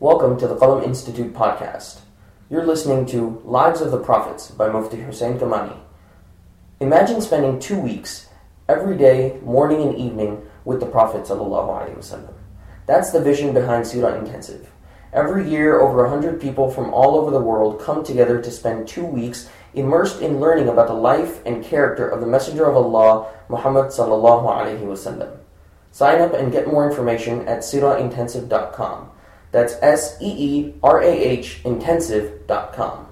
Welcome to the Qalam Institute podcast. You're listening to Lives of the Prophets by Mufti Hussain Kamani. Imagine spending two weeks, every day, morning and evening, with the Prophet. That's the vision behind Seerah Intensive. Every year, over 100 people from all over the world come together to spend two weeks immersed in learning about the life and character of the Messenger of Allah, Muhammad. Sign up and get more information at seerahintensive.com. That's S E E R A H intensive.com.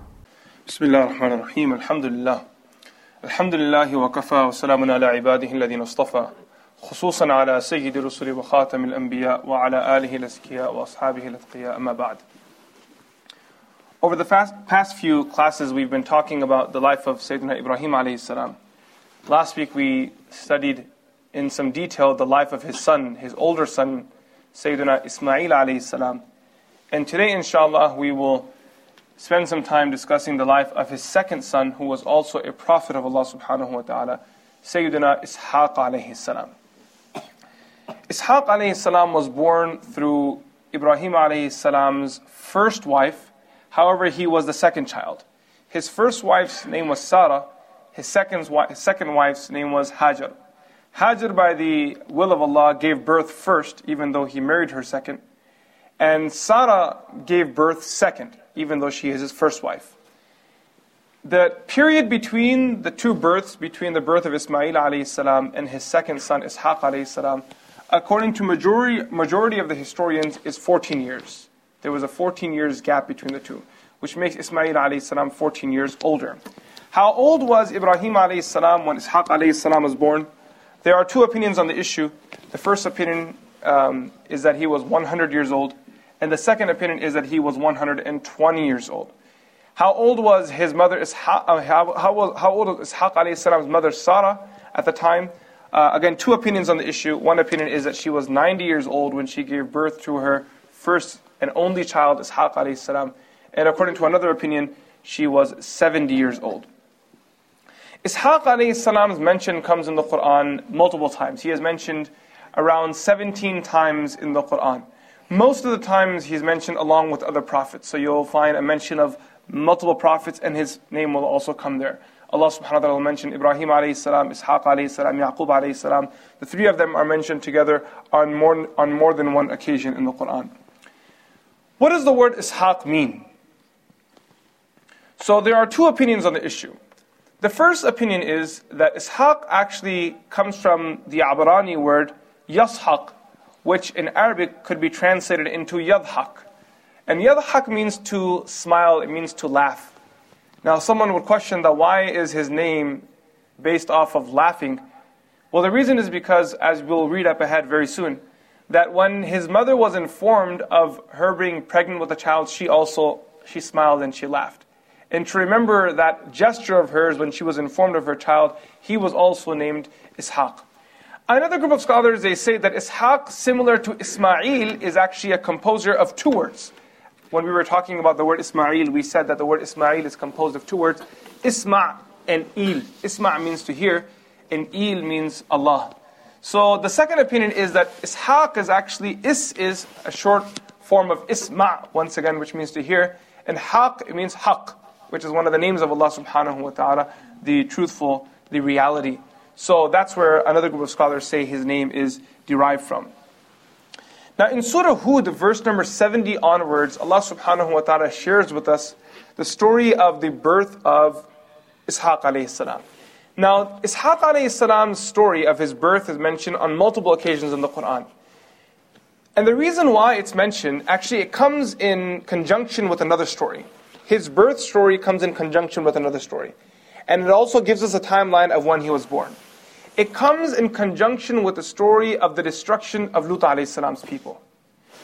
بسم الله الرحمن الرحيم الحمد لله الحمد لله وكفى وسلام على عباده الذين اصطفى خصوصا على سيد الرسل وخاتم الأنبياء وعلى آله الأزكياء وأصحابه الأتقياء أما بعد Over the fast, past few classes we've been talking about the life of Sayyidina Ibrahim alayhi salam. Last week we studied in some detail the life of his son, his older son, Sayyidina Ismail alayhi salam. And today inshallah we will spend some time discussing the life of his second son who was also a prophet of Allah subhanahu wa ta'ala, Sayyidina Ishaq alayhi salam. Ishaq alayhi salam was born through Ibrahim alayhi salam's first wife. However, he was the second child. His first wife's name was Sarah. His second, his second wife's name was Hajar. Hajar, by the will of Allah, gave birth first, even though he married her second. And Sarah gave birth second, even though she is his first wife. The period between the two births, between the birth of Ismail salam and his second son Ishaq salam, according to majority, majority of the historians, is 14 years. There was a 14 years gap between the two, which makes Ismail salam 14 years older. How old was Ibrahim salam when Ishaq salam was born? There are two opinions on the issue. The first opinion um, is that he was 100 years old, and the second opinion is that he was 120 years old. How old was his mother Ishaq, uh, how, how, how old was Ishaq alayhi mother Sarah at the time? Uh, again, two opinions on the issue. One opinion is that she was 90 years old when she gave birth to her first and only child, Ishaq alayhi. And according to another opinion, she was 70 years old. Ishaq alayhi salam's mention comes in the Quran multiple times. He is mentioned around 17 times in the Quran. Most of the times he's mentioned along with other prophets. So you'll find a mention of multiple prophets and his name will also come there. Allah subhanahu wa ta'ala will mention Ibrahim alayhi salam, Ishaq alayhi salam, Yaqub alayhi salam. The three of them are mentioned together on more, on more than one occasion in the Quran. What does the word Ishaq mean? So there are two opinions on the issue. The first opinion is that Ishaq actually comes from the Abrani word yashaq, which in Arabic could be translated into yadhaq. And yadhaq means to smile, it means to laugh. Now, someone would question that why is his name based off of laughing? Well, the reason is because, as we'll read up ahead very soon, that when his mother was informed of her being pregnant with a child, she also she smiled and she laughed. And to remember that gesture of hers when she was informed of her child, he was also named Ishaq. Another group of scholars they say that Ishaq, similar to Ismail, is actually a composer of two words. When we were talking about the word Ismail, we said that the word Ismail is composed of two words, Isma and Il. Isma means to hear, and Il means Allah. So the second opinion is that Ishaq is actually, Is is a short form of Isma, once again, which means to hear, and Haq, it means Haq, which is one of the names of Allah subhanahu wa ta'ala, the truthful, the reality. So that's where another group of scholars say his name is derived from. Now in Surah Hud, verse number 70 onwards, Allah subhanahu wa ta'ala shares with us the story of the birth of Ishaq alayhi salam. Now, Ishaq alayhi salam's story of his birth is mentioned on multiple occasions in the Quran. And the reason why it's mentioned, actually, it comes in conjunction with another story. His birth story comes in conjunction with another story. And it also gives us a timeline of when he was born. It comes in conjunction with the story of the destruction of Lut salam's people.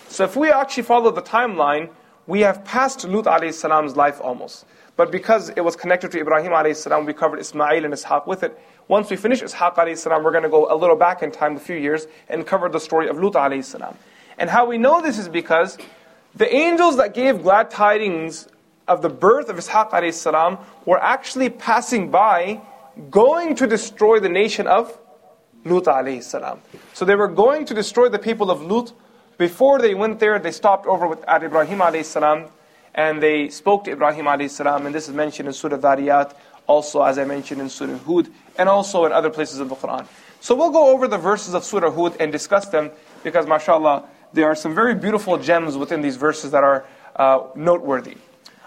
So if we actually follow the timeline, we have passed Lut salam's life almost. But because it was connected to Ibrahim salam, we covered Ismail and Ishaq with it. Once we finish Ishaq salam, we're going to go a little back in time, a few years, and cover the story of Lut salam. And how we know this is because the angels that gave glad tidings of the birth of Ishaq alayhi salam were actually passing by going to destroy the nation of Lut alayhi salam. So they were going to destroy the people of Lut Before they went there, they stopped over with, at Ibrahim alayhi salam, and they spoke to Ibrahim alayhi salam, and this is mentioned in Surah Dhariyat, also as I mentioned in Surah Hud, and also in other places of the Quran. So we'll go over the verses of Surah Hud and discuss them, because mashallah, there are some very beautiful gems within these verses that are uh, noteworthy.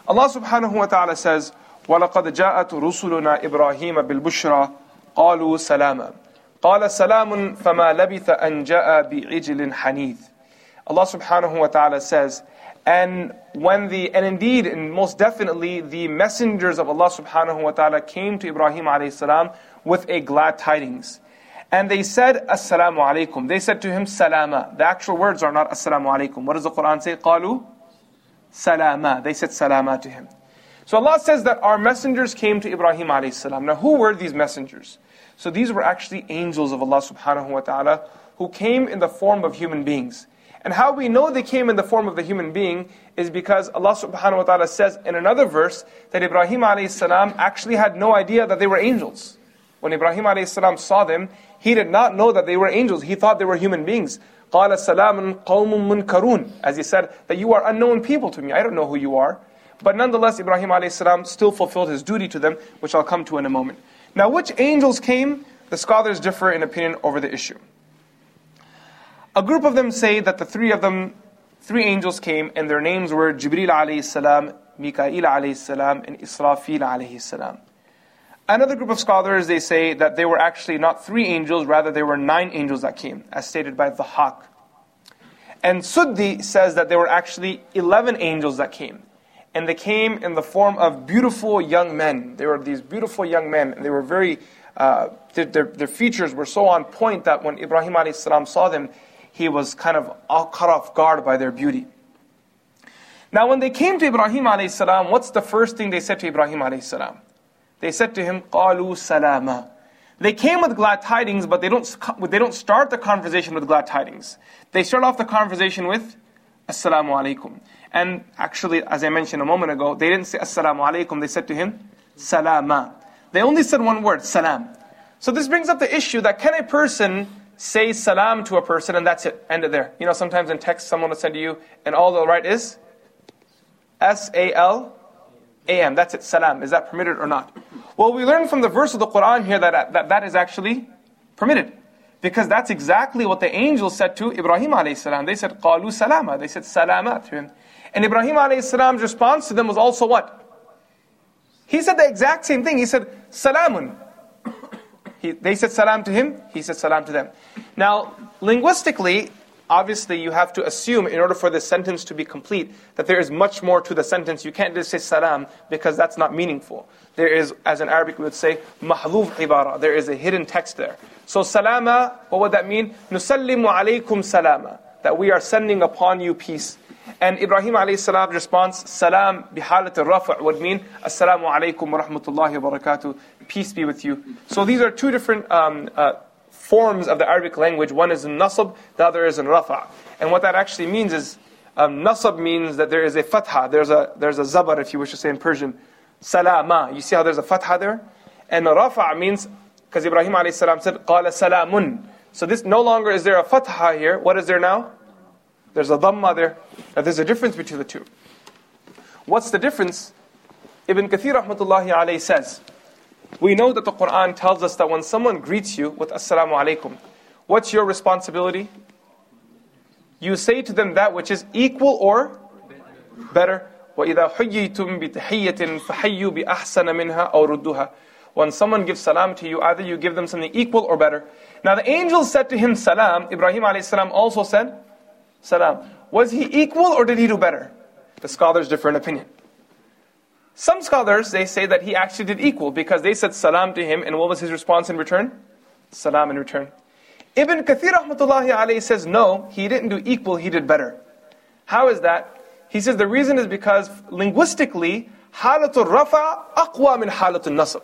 Allah subhanahu wa ta'ala says, وَلَقَدْ جَاءَتْ رُسُلُنَا إِبْرَاهِيمَ بِالْبُشْرَى قَالُوا سَلَامًا قال سلام فما لبث أن جاء بعجل حنيذ Allah subhanahu wa ta'ala says, and when the, and indeed, and most definitely, the messengers of Allah subhanahu wa ta'ala came to Ibrahim alayhi salam with a glad tidings. And they said, Assalamu alaikum. They said to him, Salama. The actual words are not Assalamu alaikum. What does the Quran say? Qalu Salama. They said Salama to him. So Allah says that our messengers came to Ibrahim alayhi salam. Now, who were these messengers? So these were actually angels of Allah subhanahu wa ta'ala who came in the form of human beings. And how we know they came in the form of the human being is because Allah subhanahu wa ta'ala says in another verse that Ibrahim alayhi salam actually had no idea that they were angels. When Ibrahim alayhi salam saw them, he did not know that they were angels. He thought they were human beings. قَالَ سَلَامٌ قَوْمٌ مُنْكَرُونَ As he said, that you are unknown people to me. I don't know who you are. But nonetheless, Ibrahim alayhi salam still fulfilled his duty to them, which I'll come to in a moment. Now, which angels came? The scholars differ in opinion over the issue. A group of them say that the three of them, three angels came, and their names were Jibril alayhi salam, Mikael alayhi salam, and Israfil alayhi salam. Another group of scholars, they say that they were actually not three angels, rather they were nine angels that came, as stated by Dhahak. And Suddi says that there were actually 11 angels that came and they came in the form of beautiful young men. They were these beautiful young men, and they were very, uh, their, their, their, features were so on point that when Ibrahim salam saw them, he was kind of all caught off guard by their beauty. Now, when they came to Ibrahim salam, what's the first thing they said to Ibrahim salam? They said to him, "Qalu salama." They came with glad tidings, but they don't, they don't start the conversation with glad tidings. They start off the conversation with, Assalamu alaikum. And actually, as I mentioned a moment ago, they didn't say Assalamu alaikum, they said to him, Salama. They only said one word, Salam. So this brings up the issue that can a person say salam to a person and that's it, end it there. You know, sometimes in text someone will send to you and all they'll write is S A L A M. That's it, salam. Is that permitted or not? Well, we learn from the verse of the Quran here that that, that is actually permitted. Because that's exactly what the angels said to Ibrahim alayhi salam. They said, Qalu salama. They said salama to him. And Ibrahim alayhi response to them was also what? He said the exact same thing. He said, Salamun. He, they said salam to him, he said salam to them. Now, linguistically, obviously you have to assume in order for the sentence to be complete that there is much more to the sentence. You can't just say salam because that's not meaningful. There is, as in Arabic we would say, mahdhuf ibara. There is a hidden text there. So salama, what would that mean? Nusallimu alaykum salama. That we are sending upon you peace. And Ibrahim alayhi salam's response, salam bihalat al-rafa' would mean, assalamu alaykum wa rahmatullahi wa barakatuh, peace be with you. So these are two different um, uh, forms of the Arabic language. One is in nasab, the other is in rafa'. And what that actually means is, um, nasab means that there is a fatha, there's a, there's a zabar if you wish to say in Persian, salama. You see how there's a fatha there? And rafa' means, because Ibrahim alayhi salam said, qala salamun. So this no longer is there a fatha here. What is there now? There's a dhamma there. Now there's a difference between the two. What's the difference? Ibn Kathir rahmatullahi alayhi says, we know that the Quran tells us that when someone greets you with Assalamu alaikum, what's your responsibility? You say to them that which is equal or better. وَإِذَا حُيِّيتُم بِتَحِيَّةٍ فَحَيُّوا بِأَحْسَنَ مِنْهَا أَوْ رُدُّهَا When someone gives salam to you, either you give them something equal or better. Now the angel said to him salam, Ibrahim a.s. also said, salam. Was he equal or did he do better? The scholars differ in opinion. Some scholars, they say that he actually did equal because they said salam to him and what was his response in return? Salam in return. Ibn Kathir rahmatullahi alayhi says no, he didn't do equal, he did better. How is that? He says the reason is because linguistically, halatul rafa aqwa min halatul nasab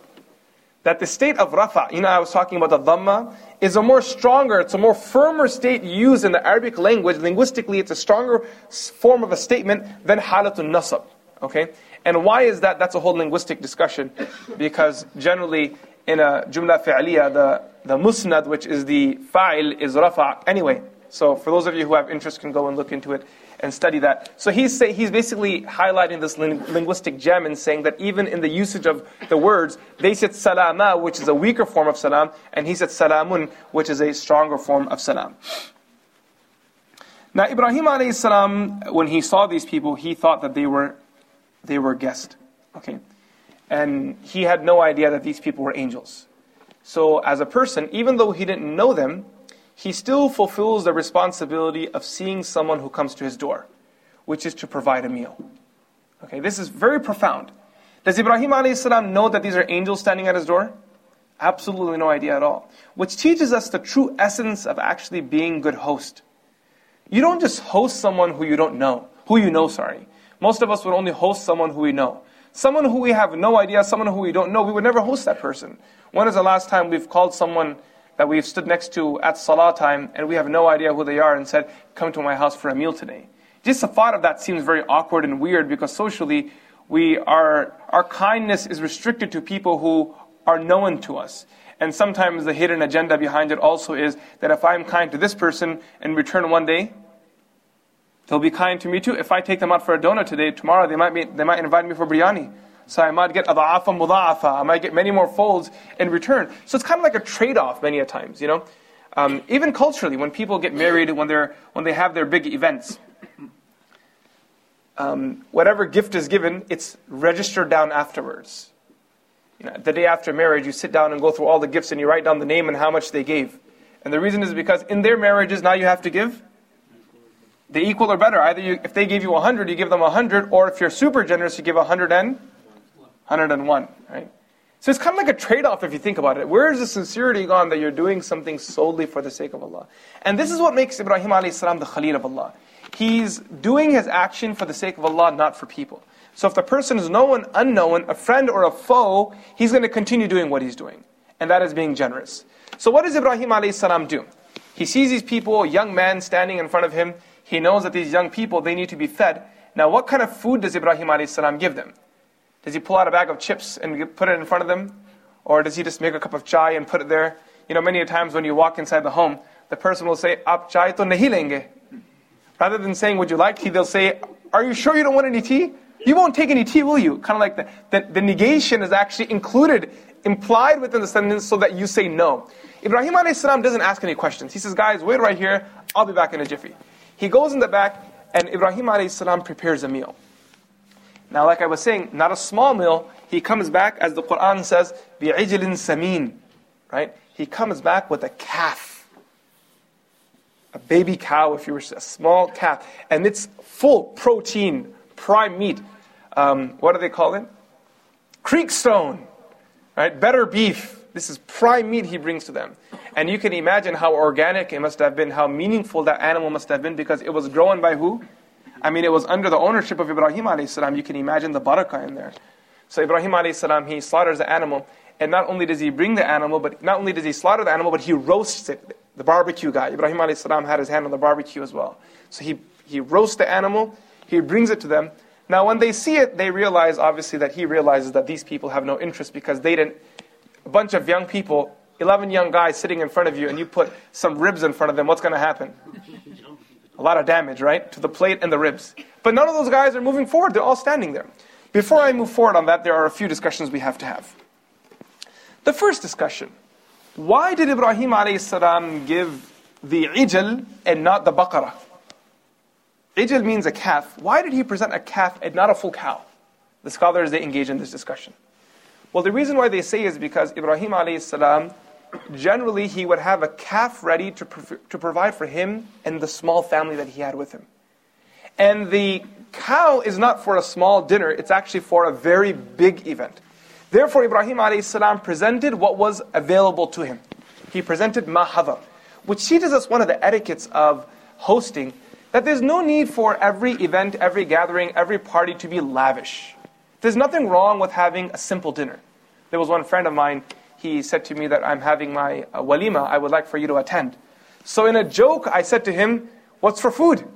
that the state of rafa, you know, I was talking about the dhamma, is a more stronger, it's a more firmer state used in the Arabic language. Linguistically, it's a stronger form of a statement than halatun nasab. Okay? And why is that? That's a whole linguistic discussion. Because generally, in a jumla fi'liya, the, the musnad, which is the fa'il, is rafa. Anyway, So for those of you who have interest, can go and look into it and study that. So he's say, he's basically highlighting this ling- linguistic gem and saying that even in the usage of the words, they said salama, which is a weaker form of salam, and he said salamun, which is a stronger form of salam. Now Ibrahim alayhi salam, when he saw these people, he thought that they were they were guests. Okay. And he had no idea that these people were angels. So as a person, even though he didn't know them, he still fulfills the responsibility of seeing someone who comes to his door, which is to provide a meal. Okay, this is very profound. Does Ibrahim alayhi know that these are angels standing at his door? Absolutely no idea at all. Which teaches us the true essence of actually being good host. You don't just host someone who you don't know, who you know, sorry. Most of us would only host someone who we know. Someone who we have no idea, someone who we don't know, we would never host that person. When is the last time we've called someone that we've stood next to at salah time and we have no idea who they are and said, Come to my house for a meal today? Just the thought of that seems very awkward and weird because socially, we are, our kindness is restricted to people who are known to us. And sometimes the hidden agenda behind it also is that if I'm kind to this person in return one day, they'll be kind to me too. If I take them out for a donut today, tomorrow they might, be, they might invite me for biryani. So I might get adha'afa mudha'afa. I might get many more folds in return. So it's kind of like a trade-off many a times, you know. Um, even culturally, when people get married, when they're when they have their big events, um, whatever gift is given, it's registered down afterwards. You know, the day after marriage, you sit down and go through all the gifts and you write down the name and how much they gave. And the reason is because in their marriages, now you have to give the equal or better. Either you, if they gave you 100, you give them 100, or if you're super generous, you give 100 and 101, right? So it's kind of like a trade off if you think about it. Where is the sincerity gone that you're doing something solely for the sake of Allah? And this is what makes Ibrahim salam the Khalil of Allah. He's doing his action for the sake of Allah, not for people. So if the person is known, unknown, a friend or a foe, he's going to continue doing what he's doing. And that is being generous. So what does Ibrahim salam do? He sees these people, young men standing in front of him. He knows that these young people, they need to be fed. Now what kind of food does Ibrahim salam give them? Does he pull out a bag of chips and put it in front of them? Or does he just make a cup of chai and put it there? You know, many times when you walk inside the home, the person will say, Aap chai to nahi lenge. Rather than saying, would you like tea, they'll say, are you sure you don't want any tea? You won't take any tea, will you? Kind of like the, the, the negation is actually included, implied within the sentence so that you say no. Ibrahim a.s. doesn't ask any questions. He says, guys, wait right here, I'll be back in a jiffy. He goes in the back, and Ibrahim salam prepares a meal. Now, like I was saying, not a small meal. He comes back, as the Quran says, bi'ijlin samin, right? He comes back with a calf, a baby cow, if you wish, a small calf, and it's full protein, prime meat. Um, what do they call it? Creek stone, right? Better beef. This is prime meat he brings to them. And you can imagine how organic it must have been, how meaningful that animal must have been because it was grown by who? I mean, it was under the ownership of Ibrahim a.s. You can imagine the barakah in there. So Ibrahim a.s. he slaughters the animal, and not only does he bring the animal, but not only does he slaughter the animal, but he roasts it. The barbecue guy, Ibrahim a.s. had his hand on the barbecue as well. So he, he roasts the animal, he brings it to them. Now, when they see it, they realize, obviously, that he realizes that these people have no interest because they didn't, a bunch of young people, 11 young guys sitting in front of you, and you put some ribs in front of them, what's going to happen? A lot of damage, right? To the plate and the ribs. But none of those guys are moving forward. They're all standing there. Before I move forward on that, there are a few discussions we have to have. The first discussion why did Ibrahim salam give the ijl and not the baqarah? Ijl means a calf. Why did he present a calf and not a full cow? The scholars they engage in this discussion. Well, the reason why they say is because Ibrahim salam generally he would have a calf ready to, to provide for him and the small family that he had with him. And the cow is not for a small dinner, it's actually for a very big event. Therefore, Ibrahim a.s. presented what was available to him. He presented mahadar, which teaches us one of the etiquettes of hosting that there's no need for every event, every gathering, every party to be lavish. There's nothing wrong with having a simple dinner. There was one friend of mine, he said to me that I'm having my uh, walima, I would like for you to attend. So in a joke, I said to him, what's for food?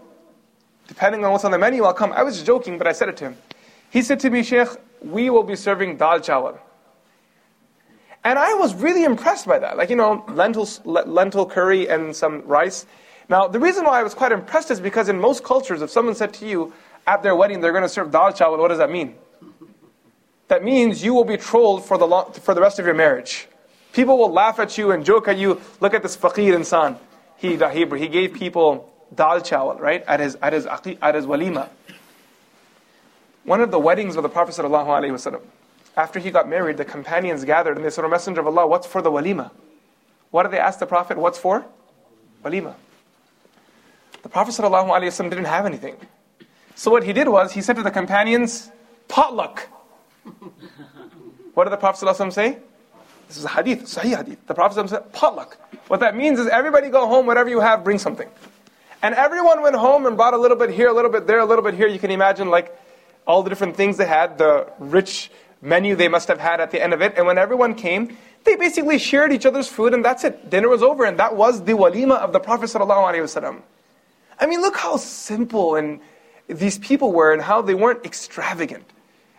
Depending on what's on the menu, I'll come. I was joking, but I said it to him. He said to me, Sheikh, we will be serving dal chawal. And I was really impressed by that. Like, you know, lentils, lentil curry and some rice. Now, the reason why I was quite impressed is because in most cultures, if someone said to you at their wedding they're going to serve dal chawal, what does that mean? That means you will be trolled for the, long, for the rest of your marriage. People will laugh at you and joke at you. Look at this faqir insan. He, he, he gave people dal chawal, right? At his, at his, at his walima. One of the weddings of the Prophet after he got married, the companions gathered and they said, O Messenger of Allah, what's for the walima? What did they ask the Prophet? What's for? Walima. The Prophet didn't have anything. So what he did was, he said to the companions, potluck. what did the Prophet ﷺ say? This is a hadith, sahih hadith. The Prophet ﷺ said, potluck. What that means is everybody go home, whatever you have, bring something. And everyone went home and brought a little bit here, a little bit there, a little bit here. You can imagine like all the different things they had, the rich menu they must have had at the end of it. And when everyone came, they basically shared each other's food and that's it. Dinner was over and that was the walima of the Prophet ﷺ. I mean, look how simple and these people were and how they weren't extravagant.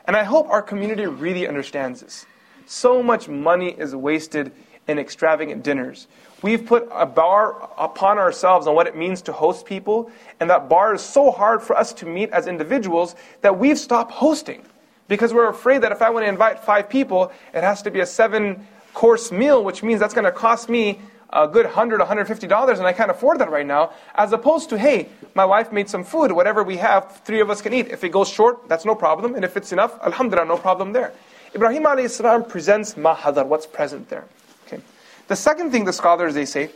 And I hope our community really understands this. So much money is wasted in extravagant dinners. We've put a bar upon ourselves on what it means to host people, and that bar is so hard for us to meet as individuals that we've stopped hosting. Because we're afraid that if I want to invite five people, it has to be a seven course meal, which means that's going to cost me a good $100, $150, and I can't afford that right now, as opposed to, hey, my wife made some food, whatever we have, three of us can eat. If it goes short, that's no problem, and if it's enough, alhamdulillah, no problem there. Ibrahim alayhi presents mahadar, what's present there. Okay. The second thing the scholars, they say,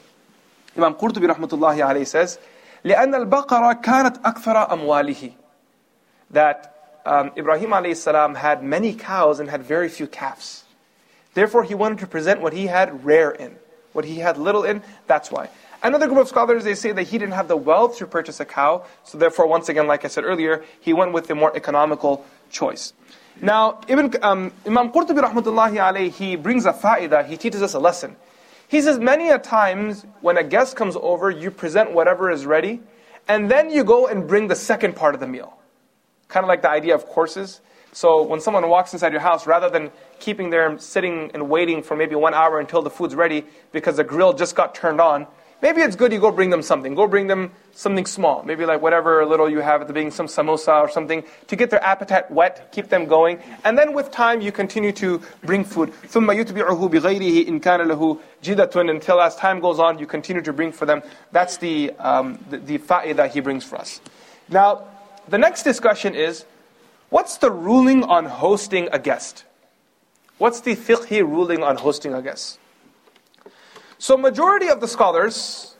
Imam Qurtubi rahmatullahi alayhi says, لأن البقرة كانت أكثر أمواله that um, Ibrahim alayhi had many cows and had very few calves. Therefore, he wanted to present what he had rare in. What he had little in, that's why. Another group of scholars, they say that he didn't have the wealth to purchase a cow, so therefore, once again, like I said earlier, he went with the more economical choice. Now, Ibn, um, Imam Qurtubi rahmatullahi alayhi, he brings a fa'idah, he teaches us a lesson. He says, many a times when a guest comes over, you present whatever is ready, and then you go and bring the second part of the meal. Kind of like the idea of courses. So when someone walks inside your house, rather than keeping there sitting and waiting for maybe one hour until the food's ready because the grill just got turned on, maybe it's good you go bring them something. Go bring them something small. Maybe like whatever little you have at the beginning, some samosa or something, to get their appetite wet, keep them going. And then with time, you continue to bring food. ثُمَّ يُتْبِعُهُ بِغَيْرِهِ إِن كَانَ لَهُ جِدَةٌ Until as time goes on, you continue to bring for them. That's the, um, the, the fa'idah he brings for us. Now, the next discussion is, What's the ruling on hosting a guest? What's the fiqhi ruling on hosting a guest? So majority of the scholars,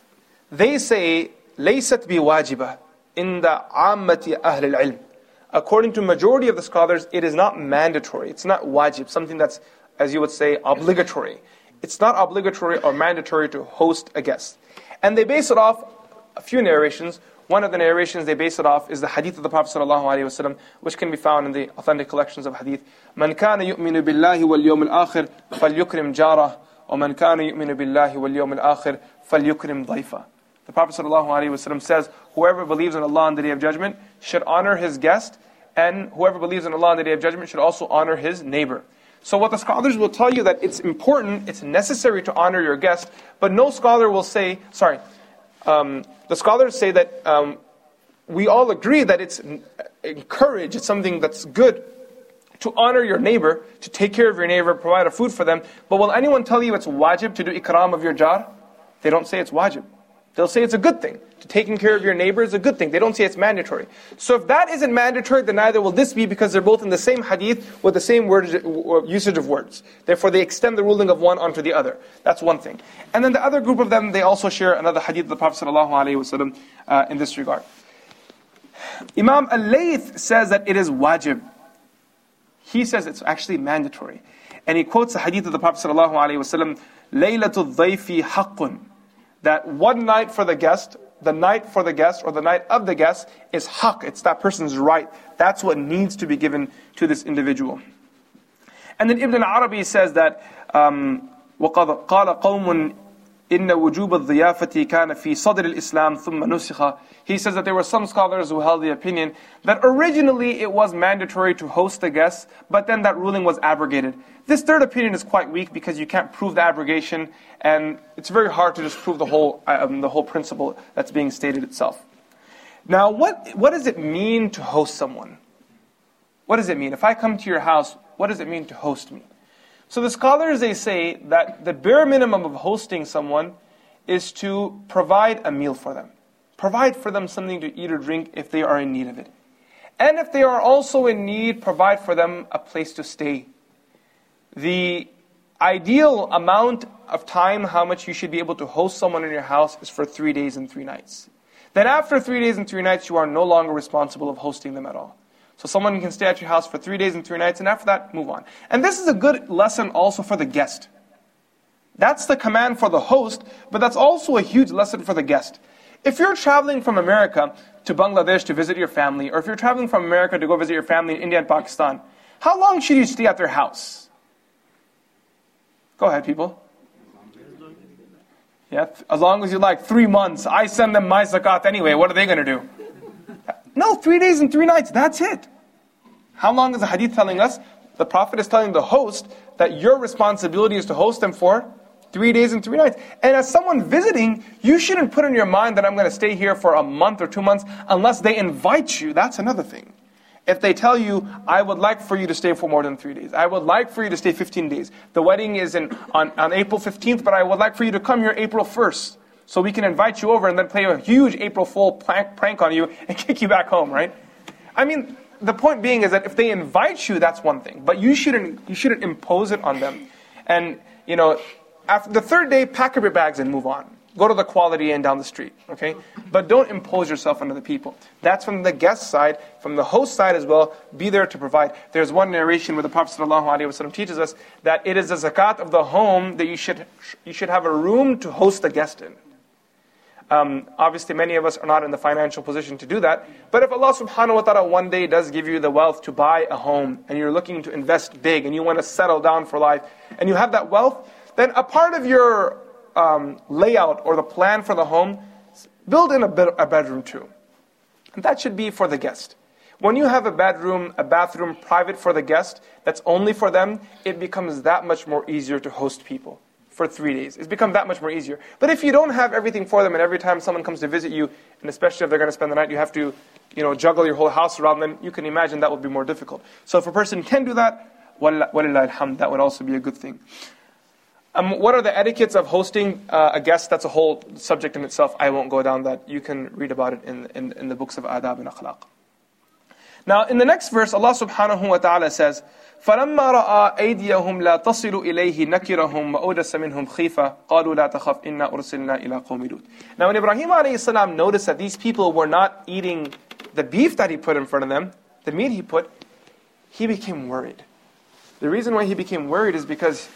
they say, ليست بواجبة in the عامة أهل العلم. According to majority of the scholars, it is not mandatory. It's not wajib, something that's, as you would say, obligatory. It's not obligatory or mandatory to host a guest. And they base it off a few narrations. One of the narrations they base it off is the hadith of the Prophet ﷺ, which can be found in the authentic collections of hadith. من كان يؤمن بالله واليوم الآخر فليكرم جاره ومن كان يؤمن بالله واليوم الآخر فليكرم ضيفه. The Prophet ﷺ says, whoever believes in Allah on the Day of Judgment should honor his guest, and whoever believes in Allah on the Day of Judgment should also honor his neighbor. So what the scholars will tell you that it's important, it's necessary to honor your guest, but no scholar will say, sorry, um, the scholars say that um, we all agree that it's encouraged, it's something that's good to honor your neighbor, to take care of your neighbor, provide a food for them. But will anyone tell you it's wajib to do ikram of your jar? They don't say it's wajib. They'll say it's a good thing. To taking care of your neighbor is a good thing. They don't say it's mandatory. So if that isn't mandatory, then neither will this be because they're both in the same hadith with the same word, uh, usage of words. Therefore, they extend the ruling of one onto the other. That's one thing. And then the other group of them, they also share another hadith of the Prophet ﷺ, uh, in this regard. Imam Al-Layth says that it is wajib. He says it's actually mandatory. And he quotes the hadith of the Prophet ﷺ, Laylatul Dhayfi Haqqun that one night for the guest, the night for the guest, or the night of the guest is haq. It's that person's right. That's what needs to be given to this individual. And then Ibn Arabi says that, um, وَقَدْ قَالَ قَوْمٌ إن وجوب الضيافة كان في صدر الإسلام ثم نسخ. He says that there were some scholars who held the opinion that originally it was mandatory to host the guests, but then that ruling was abrogated. This third opinion is quite weak because you can't prove the abrogation, and it's very hard to just prove the whole, um, the whole principle that's being stated itself. Now, what, what does it mean to host someone? What does it mean? If I come to your house, what does it mean to host me? So the scholars they say that the bare minimum of hosting someone is to provide a meal for them. Provide for them something to eat or drink if they are in need of it. And if they are also in need, provide for them a place to stay. The ideal amount of time, how much you should be able to host someone in your house, is for three days and three nights. Then after three days and three nights, you are no longer responsible of hosting them at all. So someone can stay at your house for three days and three nights, and after that, move on. And this is a good lesson also for the guest. That's the command for the host, but that's also a huge lesson for the guest. If you're traveling from America to Bangladesh to visit your family, or if you're traveling from America to go visit your family in India and Pakistan, how long should you stay at their house? Go ahead, people. Yeah, as long as you like, three months. I send them my zakat anyway. What are they going to do? No, three days and three nights. That's it. How long is the hadith telling us? The Prophet is telling the host that your responsibility is to host them for three days and three nights. And as someone visiting, you shouldn't put in your mind that I'm going to stay here for a month or two months unless they invite you. That's another thing. If they tell you, I would like for you to stay for more than three days, I would like for you to stay 15 days. The wedding is in, on, on April 15th, but I would like for you to come here April 1st so we can invite you over and then play a huge April Fool prank, on you and kick you back home, right? I mean, the point being is that if they invite you, that's one thing, but you shouldn't you shouldn't impose it on them. And you know, after the third day, pack up your bags and move on. Go to the Quality Inn down the street, okay? But don't impose yourself on other people. That's from the guest side, from the host side as well. Be there to provide. There's one narration where the Prophet ﷺ teaches us that it is the zakat of the home that you should you should have a room to host the guest in. Um, obviously, many of us are not in the financial position to do that. But if Allah subhanahu wa ta'ala one day does give you the wealth to buy a home and you're looking to invest big and you want to settle down for life and you have that wealth, then a part of your um, layout or the plan for the home, build in a, a bedroom too. And that should be for the guest. When you have a bedroom, a bathroom private for the guest, that's only for them, it becomes that much more easier to host people for three days. It's become that much more easier. But if you don't have everything for them, and every time someone comes to visit you, and especially if they're going to spend the night, you have to, you know, juggle your whole house around them. You can imagine that would be more difficult. So if a person can do that, walillah alhamd, that would also be a good thing. Um, what are the etiquettes of hosting uh, a guest? That's a whole subject in itself. I won't go down that. You can read about it in, in, in the books of adab and akhlaq. Now, in the next verse, Allah subhanahu wa ta'ala says, فلما رأى أيديهم لا تصل إليه نكرهم وأوجس منهم خيفة قالوا لا تخف إنا أرسلنا إلى قوم لوط Now when Ibrahim السلام, noticed that these people were not eating the beef that he put in front of them, the meat he put, he became worried. The reason why he became worried is because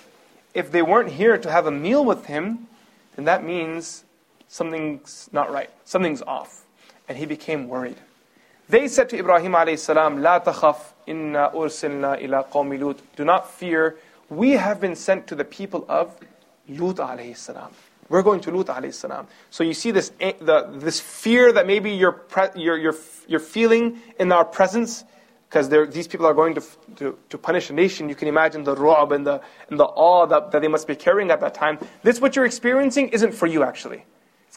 if they weren't here to have a meal with him, then that means something's not right, something's off. And he became worried. They said to Ibrahim alayhi salam, La takhaf inna ursilna ila qawmi Lut. Do not fear, we have been sent to the people of Lut alayhi salam. We're going to Lut alayhi salam. So you see this, eh, the, this fear that maybe you're, you're, you're, you're feeling in our presence, because these people are going to, to, to, punish a nation. You can imagine the ru'ab and the, and the awe that, that they must be carrying at that time. This, what you're experiencing, isn't for you actually.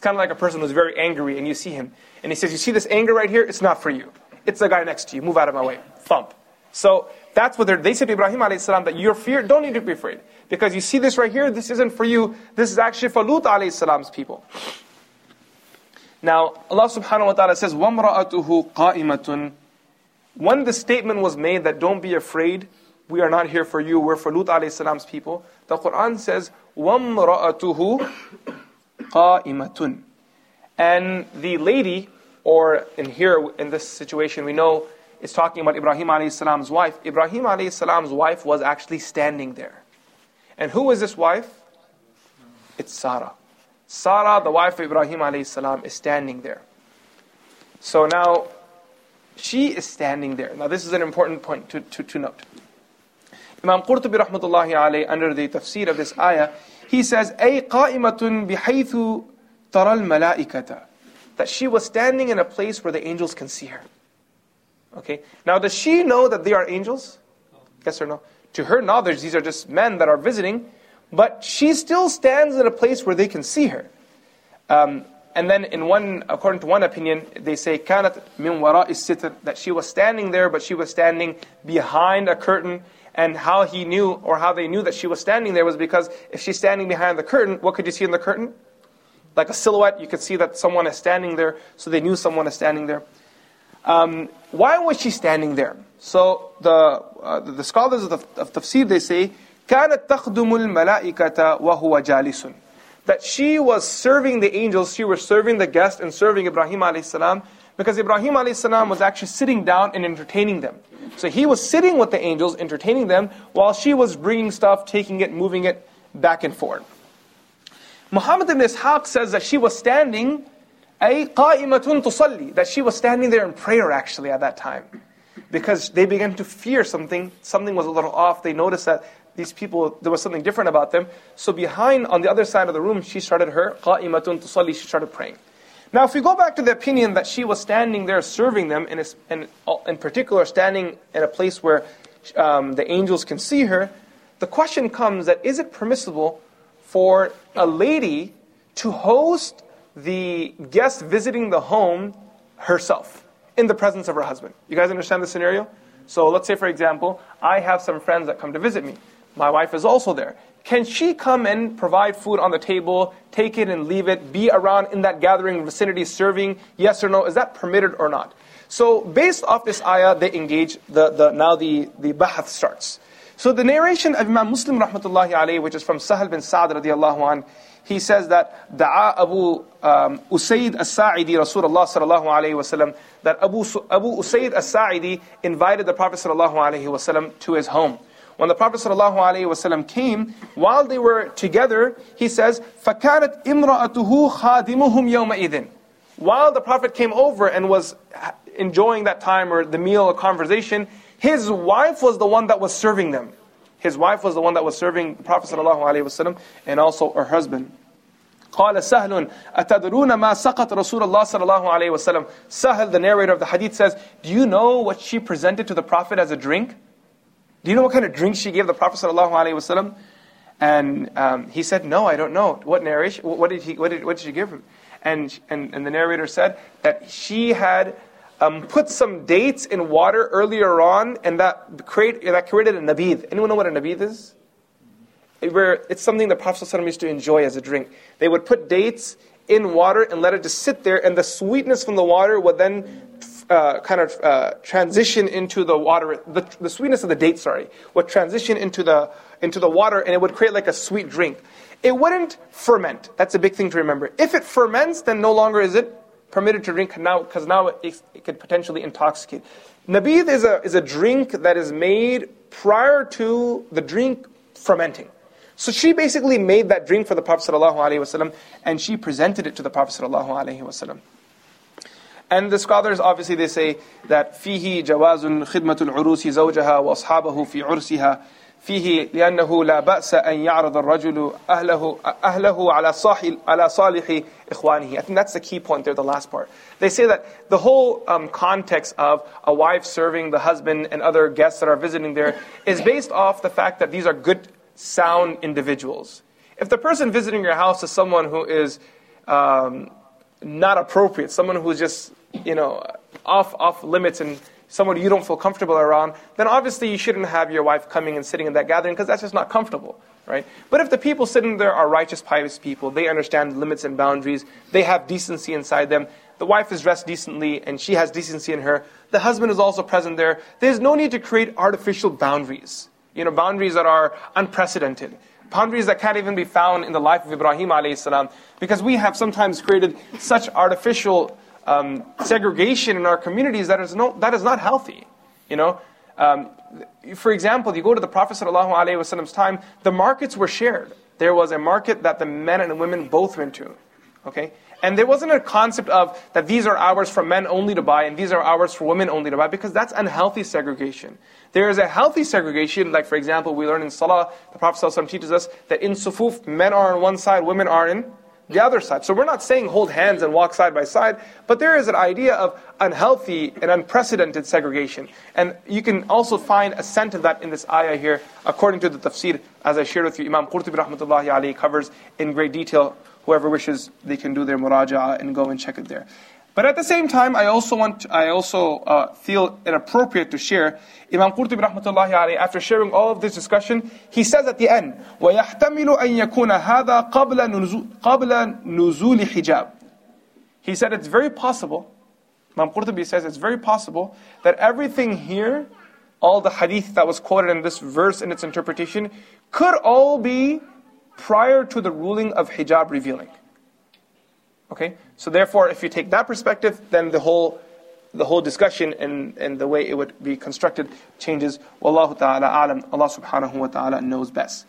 It's kind of like a person who's very angry and you see him. And he says, You see this anger right here? It's not for you. It's the guy next to you. Move out of my way. Thump. So that's what they said to Ibrahim salam that your fear, don't need to be afraid. Because you see this right here, this isn't for you. This is actually for Lut salam's people. Now, Allah subhanahu wa ta'ala says, وَامْرَأَتُهُ قَائِمَةٌ When the statement was made that don't be afraid, we are not here for you, we're for Lut salam's people, the Quran says, وَامْرَأَتُهُ قائمة. And the lady, or in here, in this situation, we know it's talking about Ibrahim alayhi salam's wife. Ibrahim alayhi salam's wife was actually standing there. And who is this wife? It's Sarah. Sarah, the wife of Ibrahim alayhi salam, is standing there. So now, she is standing there. Now this is an important point to, to, to note. Imam Qurtubi rahmatullahi alayhi, under the tafsir of this ayah, he says, أي قائمة بحيث ترى الملائكة that she was standing in a place where the angels can see her. Okay. Now, does she know that they are angels? Yes or no? To her knowledge, these are just men that are visiting, but she still stands in a place where they can see her. Um, and then, in one, according to one opinion, they say كانت من وراء الستر that she was standing there, but she was standing behind a curtain. And how he knew, or how they knew that she was standing there, was because if she's standing behind the curtain, what could you see in the curtain? Like a silhouette, you could see that someone is standing there. So they knew someone is standing there. Um, why was she standing there? So the uh, the scholars of, the, of tafsir they say كانت تخدم الملائكة وهو جالس that she was serving the angels, she was serving the guest and serving Ibrahim alayhi salam because Ibrahim alayhi salam was actually sitting down and entertaining them. So he was sitting with the angels, entertaining them, while she was bringing stuff, taking it, moving it back and forth. Muhammad ibn Ishaq says that she was standing, أي قائمة تصلي, that she was standing there in prayer actually at that time. Because they began to fear something, something was a little off. They noticed that these people, there was something different about them. So behind, on the other side of the room, she started her قائمة تصلي, she started praying. Now, if we go back to the opinion that she was standing there serving them, and in, in particular standing in a place where um, the angels can see her, the question comes that is it permissible for a lady to host the guest visiting the home herself in the presence of her husband? You guys understand the scenario? So let's say, for example, I have some friends that come to visit me. My wife is also there. Can she come and provide food on the table, take it and leave it, be around in that gathering vicinity serving? Yes or no? Is that permitted or not? So based off this ayah, they engage, the, the, now the, the bahath starts. So the narration of Imam Muslim rahmatullahi alayhi, which is from Sahal bin Sa'd radiallahu an, he says that Da'a Abu um, Usaid as-Sa'idi Rasulullah sallallahu alayhi wasallam, that Abu, Abu Usaid as-Sa'idi invited the Prophet sallallahu alayhi wasallam to his home. When the Prophet ﷺ came, while they were together, he says, فَكَانَتْ إِمْرَأَتُهُ خَادِمُهُمْ يَوْمَئِذٍ While the Prophet came over and was enjoying that time or the meal or conversation, his wife was the one that was serving them. His wife was the one that was serving the Prophet ﷺ and also her husband. قال سهل أتدرون ما سقط رسول الله صلى الله عليه وسلم Sahel, the narrator of the hadith says, Do you know what she presented to the Prophet as a drink? Do you know what kind of drink she gave the Prophet? And um, he said, No, I don't know. What narration? What did, he, what did, what did she give him? And, and, and the narrator said that she had um, put some dates in water earlier on, and that, create, that created a nabid. Anyone know what a nabid is? Where it's something the Prophet ﷺ used to enjoy as a drink. They would put dates in water and let it just sit there, and the sweetness from the water would then uh, kind of uh, transition into the water, the, the sweetness of the date, sorry, would transition into the, into the water and it would create like a sweet drink. It wouldn't ferment. That's a big thing to remember. If it ferments, then no longer is it permitted to drink now because now it, it, could potentially intoxicate. Nabid is a, is a drink that is made prior to the drink fermenting. So she basically made that drink for the Prophet ﷺ and she presented it to the Prophet ﷺ. And the scholars obviously they say that فيه جواز خدمة العروس زوجها وأصحابه في عرسها فيه لأنه لا بأس أن يعرض الرجل أهله أهله على صالح على صالح إخوانه. I think that's the key point there, the last part. They say that the whole um, context of a wife serving the husband and other guests that are visiting there is based off the fact that these are good, sound individuals. If the person visiting your house is someone who is um, not appropriate, someone who's just you know, off, off limits and someone you don't feel comfortable around, then obviously you shouldn't have your wife coming and sitting in that gathering because that's just not comfortable, right? But if the people sitting there are righteous, pious people, they understand limits and boundaries, they have decency inside them, the wife is dressed decently and she has decency in her, the husband is also present there, there's no need to create artificial boundaries, you know, boundaries that are unprecedented. Boundaries that can't even be found in the life of Ibrahim alayhi salam, because we have sometimes created such artificial um, segregation in our communities that is, no, that is not healthy. You know, um, for example, you go to the Prophet ﷺ's time, the markets were shared. There was a market that the men and women both went to. Okay? And there wasn't a concept of that these are hours for men only to buy and these are hours for women only to buy because that's unhealthy segregation. There is a healthy segregation, like for example, we learn in Salah, the Prophet ﷺ teaches us that in sufuf, men are on one side, women are in the other side. So we're not saying hold hands and walk side by side, but there is an idea of unhealthy and unprecedented segregation. And you can also find a scent of that in this ayah here, according to the tafsir, as I shared with you, Imam Qurtubi rahmatullahi alayhi covers in great detail. Whoever wishes, they can do their muraja'a and go and check it there. But at the same time, I also want, I also uh, feel it appropriate to share. Imam Qurtubi rahmatullahi alayhi, after sharing all of this discussion, he says at the end, وَيَحْتَمِلُ أَن يَكُونَ هَذَا قَبْلَ نُزُولِ حِجَابٍ He said it's very possible, Imam Qurtubi says it's very possible that everything here, all the hadith that was quoted in this verse and its interpretation, could all be prior to the ruling of hijab revealing. Okay? So therefore, if you take that perspective, then the whole the whole discussion and, and the way it would be constructed changes. Wallahu ta'ala alam. Allah subhanahu wa ta'ala knows best.